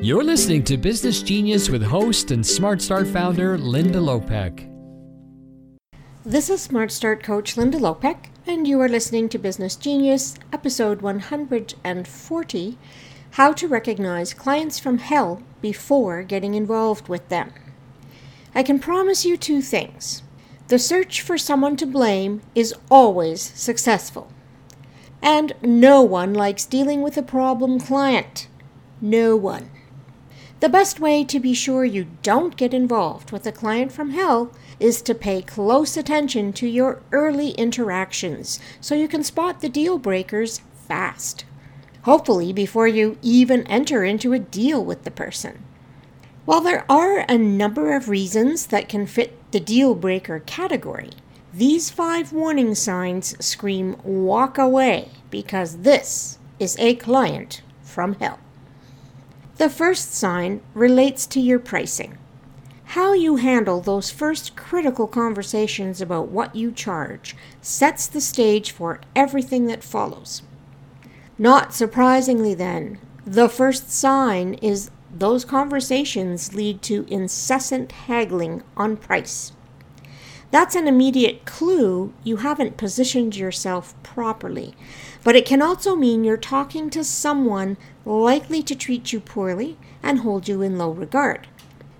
You're listening to Business Genius with host and Smart Start founder Linda Lopek. This is Smart Start coach Linda Lopek, and you are listening to Business Genius, episode 140 How to Recognize Clients from Hell Before Getting Involved with Them. I can promise you two things. The search for someone to blame is always successful. And no one likes dealing with a problem client. No one. The best way to be sure you don't get involved with a client from hell is to pay close attention to your early interactions so you can spot the deal breakers fast. Hopefully, before you even enter into a deal with the person. While there are a number of reasons that can fit the deal breaker category, these five warning signs scream walk away because this is a client from hell. The first sign relates to your pricing. How you handle those first critical conversations about what you charge sets the stage for everything that follows. Not surprisingly, then, the first sign is those conversations lead to incessant haggling on price. That's an immediate clue you haven't positioned yourself properly, but it can also mean you're talking to someone likely to treat you poorly and hold you in low regard.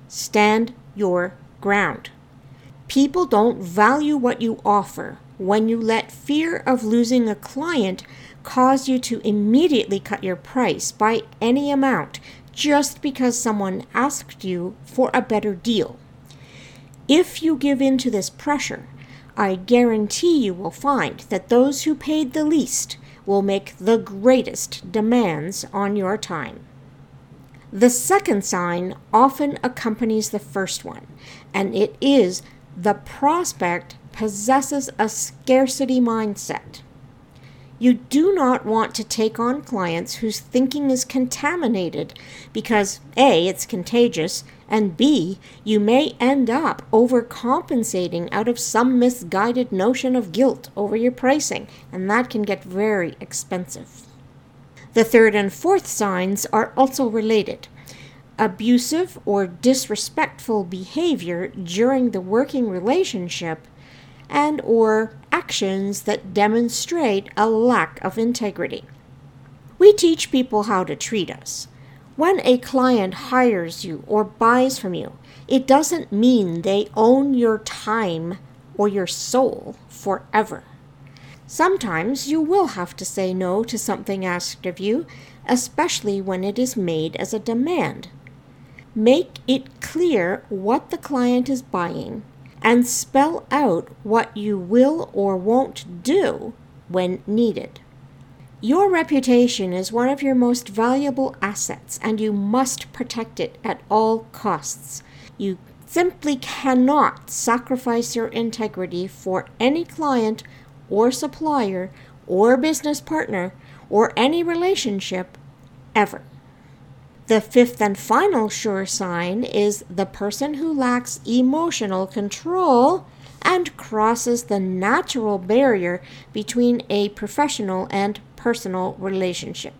Stand your ground. People don't value what you offer when you let fear of losing a client cause you to immediately cut your price by any amount just because someone asked you for a better deal. If you give in to this pressure, I guarantee you will find that those who paid the least will make the greatest demands on your time. The second sign often accompanies the first one, and it is the prospect possesses a scarcity mindset. You do not want to take on clients whose thinking is contaminated because A, it's contagious, and B, you may end up overcompensating out of some misguided notion of guilt over your pricing, and that can get very expensive. The third and fourth signs are also related. Abusive or disrespectful behavior during the working relationship and or actions that demonstrate a lack of integrity. We teach people how to treat us. When a client hires you or buys from you, it doesn't mean they own your time or your soul forever. Sometimes you will have to say no to something asked of you, especially when it is made as a demand. Make it clear what the client is buying and spell out what you will or won't do when needed. Your reputation is one of your most valuable assets, and you must protect it at all costs. You simply cannot sacrifice your integrity for any client or supplier or business partner or any relationship ever. The fifth and final sure sign is the person who lacks emotional control and crosses the natural barrier between a professional and personal relationship.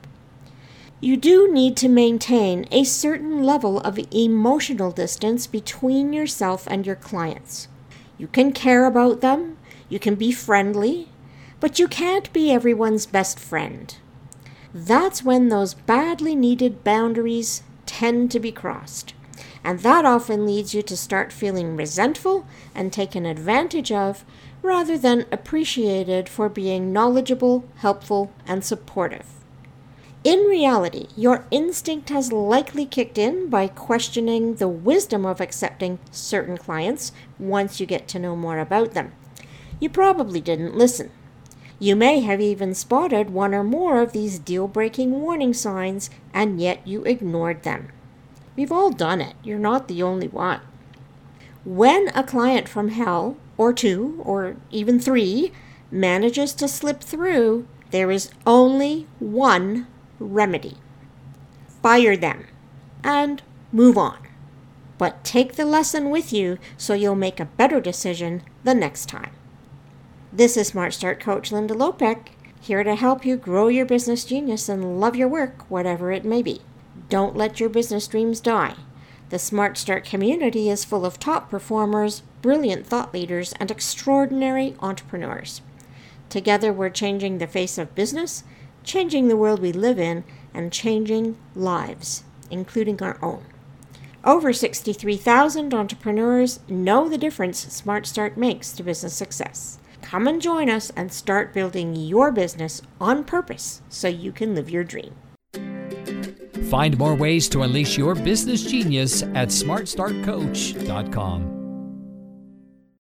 You do need to maintain a certain level of emotional distance between yourself and your clients. You can care about them, you can be friendly, but you can't be everyone's best friend that's when those badly needed boundaries tend to be crossed. And that often leads you to start feeling resentful and taken advantage of rather than appreciated for being knowledgeable, helpful, and supportive. In reality, your instinct has likely kicked in by questioning the wisdom of accepting certain clients once you get to know more about them. You probably didn't listen. You may have even spotted one or more of these deal breaking warning signs, and yet you ignored them. We've all done it. You're not the only one. When a client from hell, or two, or even three, manages to slip through, there is only one remedy fire them and move on. But take the lesson with you so you'll make a better decision the next time. This is Smart Start Coach Linda Lopek, here to help you grow your business genius and love your work, whatever it may be. Don't let your business dreams die. The Smart Start community is full of top performers, brilliant thought leaders, and extraordinary entrepreneurs. Together, we're changing the face of business, changing the world we live in, and changing lives, including our own. Over 63,000 entrepreneurs know the difference Smart Start makes to business success. Come and join us and start building your business on purpose so you can live your dream. Find more ways to unleash your business genius at smartstartcoach.com.